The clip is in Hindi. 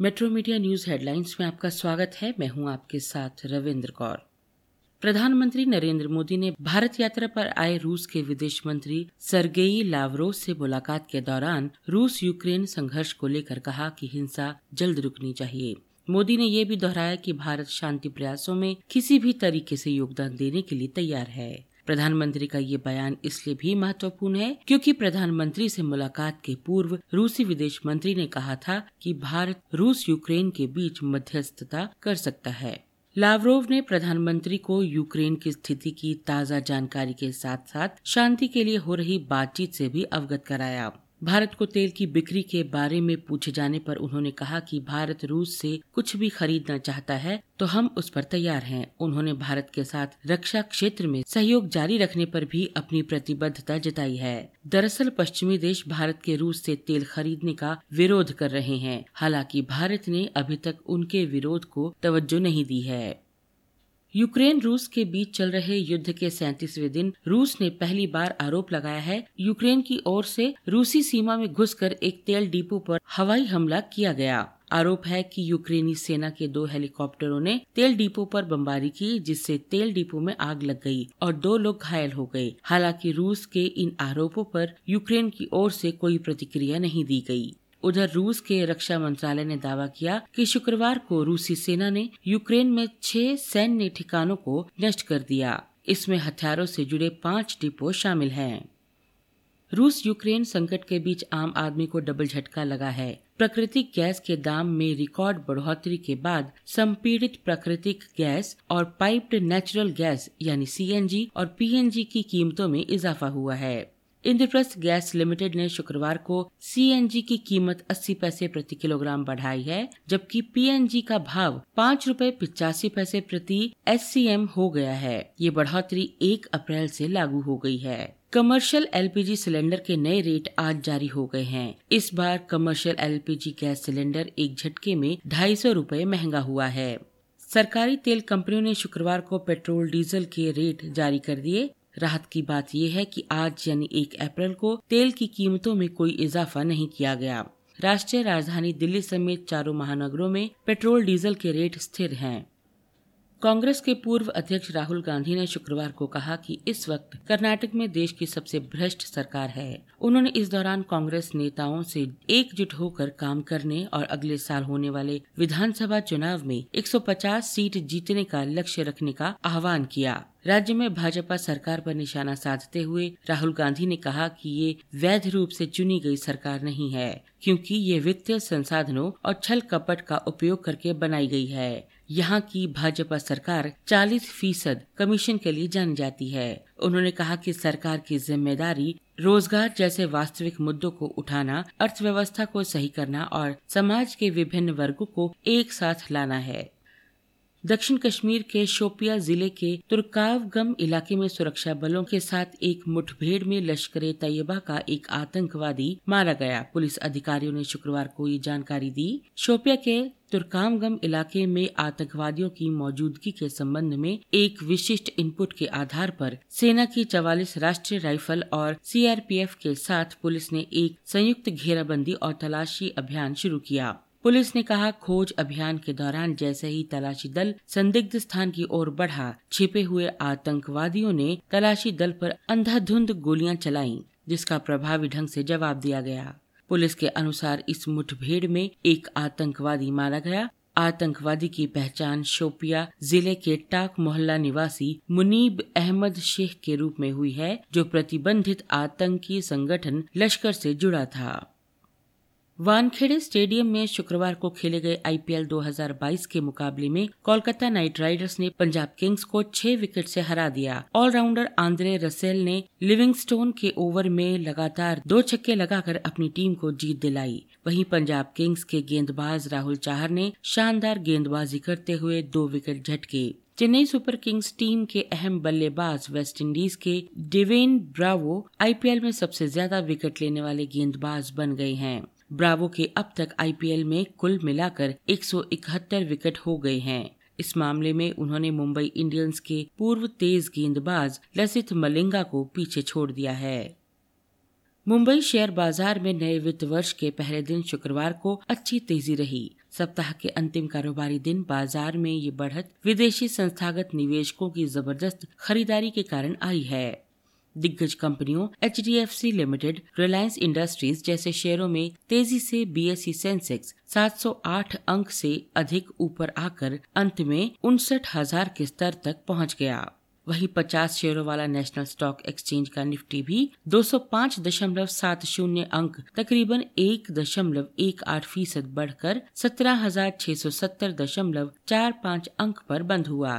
मेट्रो मीडिया न्यूज़ हेडलाइंस में आपका स्वागत है। मैं हूँ आपके साथ रविंद्र कौर। प्रधानमंत्री नरेंद्र मोदी ने भारत यात्रा पर आए रूस के विदेश मंत्री सरगेई लावरोव से मुलाकात के दौरान रूस यूक्रेन संघर्ष को लेकर कहा कि हिंसा जल्द रुकनी चाहिए। मोदी ने ये भी दोहराया कि भारत शांति प्रयासों में किसी भी तरीके से योगदान देने के लिए तैयार है। प्रधानमंत्री का ये बयान इसलिए भी महत्वपूर्ण है क्योंकि प्रधानमंत्री से मुलाकात के पूर्व रूसी विदेश मंत्री ने कहा था कि भारत रूस यूक्रेन के बीच मध्यस्थता कर सकता है। लावरोव ने प्रधानमंत्री को यूक्रेन की स्थिति की ताज़ा जानकारी के साथ साथ शांति के लिए हो रही बातचीत से भी अवगत कराया। भारत को तेल की बिक्री के बारे में पूछे जाने पर उन्होंने कहा कि भारत रूस से कुछ भी खरीदना चाहता है तो हम उस पर तैयार हैं। उन्होंने भारत के साथ रक्षा क्षेत्र में सहयोग जारी रखने पर भी अपनी प्रतिबद्धता जताई है। दरअसल, पश्चिमी देश भारत के रूस से तेल खरीदने का विरोध कर रहे हैं। हालाँकि भारत ने अभी तक उनके विरोध को तवज्जो नहीं दी है। यूक्रेन रूस के बीच चल रहे युद्ध के सैंतीसवें दिन रूस ने पहली बार आरोप लगाया है। यूक्रेन की ओर से रूसी सीमा में घुसकर एक तेल डिपो पर हवाई हमला किया गया। आरोप है कि यूक्रेनी सेना के दो हेलीकॉप्टरों ने तेल डिपो पर बमबारी की, जिससे तेल डिपो में आग लग गई और दो लोग घायल हो गए। हालाँकि रूस के इन आरोपों पर यूक्रेन की ओर से कोई प्रतिक्रिया नहीं दी गई। उधर रूस के रक्षा मंत्रालय ने दावा किया कि शुक्रवार को रूसी सेना ने यूक्रेन में छह सैन्य ठिकानों को नष्ट कर दिया। इसमें हथियारों से जुड़े पाँच डिपो शामिल हैं। रूस यूक्रेन संकट के बीच आम आदमी को डबल झटका लगा है। प्राकृतिक गैस के दाम में रिकॉर्ड बढ़ोतरी के बाद संपीड़ित प्राकृतिक गैस और पाइप्ड नेचुरल गैस यानी सीएनजी और पीएनजी की कीमतों में इजाफा हुआ है। इंद्रप्रस्थ गैस लिमिटेड ने शुक्रवार को सीएनजी की कीमत 80 पैसे प्रति किलोग्राम बढ़ाई है, जबकि पीएनजी का भाव पाँच रूपए पिचासी पैसे प्रति एससीएम हो गया है। ये बढ़ोतरी एक अप्रैल से लागू हो गई है। कमर्शियल एलपीजी सिलेंडर के नए रेट आज जारी हो गए हैं। इस बार कमर्शियल एलपीजी गैस सिलेंडर एक झटके में ढाई सौ रूपए महँगा हुआ है। सरकारी तेल कंपनियों ने शुक्रवार को पेट्रोल डीजल के रेट जारी कर दिए राहत की बात यह है कि आज यानी एक अप्रैल को तेल की कीमतों में कोई इजाफा नहीं किया गया। राष्ट्रीय राजधानी दिल्ली समेत चारों महानगरों में पेट्रोल, डीजल के रेट स्थिर हैं। कांग्रेस के पूर्व अध्यक्ष राहुल गांधी ने शुक्रवार को कहा कि इस वक्त कर्नाटक में देश की सबसे भ्रष्ट सरकार है। उन्होंने इस दौरान कांग्रेस नेताओं से एकजुट होकर काम करने और अगले साल होने वाले विधानसभा चुनाव में 150 सीट जीतने का लक्ष्य रखने का आह्वान किया। राज्य में भाजपा सरकार पर निशाना साधते हुए राहुल गांधी ने कहा कि ये वैध रूप से चुनी गई सरकार नहीं है, क्योंकि ये वित्तीय संसाधनों और छल कपट का उपयोग करके बनाई गई है। यहाँ की भाजपा सरकार 40 फ़ीसद कमीशन के लिए जानी जाती है। उन्होंने कहा कि सरकार की ज़िम्मेदारी रोज़गार जैसे वास्तविक मुद्दों को उठाना, अर्थव्यवस्था को सही करना और समाज के विभिन्न वर्गों को एक साथ लाना है। दक्षिण कश्मीर के शोपिया ज़िले के तुर्कावगम इलाके में सुरक्षा बलों के साथ एक मुठभेड़ में लश्कर ए तैयबा का एक आतंकवादी मारा गया। पुलिस अधिकारियों ने शुक्रवार को ये जानकारी दी। शोपिया के तुर्कामगम इलाके में आतंकवादियों की मौजूदगी के संबंध में एक विशिष्ट इनपुट के आधार पर सेना की चवालीस राष्ट्रीय राइफल और सीआरपीएफ के साथ पुलिस ने एक संयुक्त घेराबंदी और तलाशी अभियान शुरू किया। पुलिस ने कहा खोज अभियान के दौरान जैसे ही तलाशी दल संदिग्ध स्थान की ओर बढ़ा छिपे हुए आतंकवादियों ने तलाशी दल पर अंधाधुंध गोलियाँ चलाईं, जिसका प्रभावी ढंग से जवाब दिया गया। पुलिस के अनुसार इस मुठभेड़ में एक आतंकवादी मारा गया। आतंकवादी की पहचान शोपिया ज़िले के टाक मोहल्ला निवासी मुनीब अहमद शेख के रूप में हुई है जो प्रतिबंधित आतंकी संगठन लश्कर से जुड़ा था। वानखेड़े स्टेडियम में शुक्रवार को खेले गए आईपीएल 2022 के मुकाबले में कोलकाता नाइट राइडर्स ने पंजाब किंग्स को छह विकेट से हरा दिया। ऑलराउंडर आंद्रे रसेल ने लिविंगस्टोन के ओवर में लगातार दो छक्के लगाकर अपनी टीम को जीत दिलाई। वहीं पंजाब किंग्स के गेंदबाज राहुल चाहर ने शानदार गेंदबाजी करते हुए दो विकेट झटके। चेन्नई सुपर किंग्स टीम के अहम बल्लेबाज वेस्ट इंडीज के डिवेन ब्रावो आईपीएल में सबसे ज़्यादा विकेट लेने वाले गेंदबाज बन गए हैं। ब्रावो के अब तक आईपीएल में कुल मिलाकर 171 विकेट हो गए हैं। इस मामले में उन्होंने मुंबई इंडियंस के पूर्व तेज गेंदबाज लसित मलिंगा को पीछे छोड़ दिया है। मुंबई शेयर बाज़ार में नए वित्त वर्ष के पहले दिन शुक्रवार को अच्छी तेज़ी रही। सप्ताह के अंतिम कारोबारी दिन बाज़ार में ये बढ़त विदेशी संस्थागत निवेशकों की ज़बरदस्त खरीदारी के कारण आई है। दिग्गज कंपनियों एचडीएफसी लिमिटेड रिलायंस इंडस्ट्रीज़ जैसे शेयरों में तेज़ी से बीएसई सेंसेक्स 708 अंक से अधिक ऊपर आकर अंत में उनसठ हज़ार के स्तर तक पहुँच गया। वहीं 50 शेयरों वाला नेशनल स्टॉक एक्सचेंज का निफ्टी भी 205.70 अंक, तकरीबन एक दशमलव एक आठ फ़ीसद बढ़कर सत्रह हज़ार छह सौ सत्तर दशमलव चार पाँच अंक पर बंद हुआ।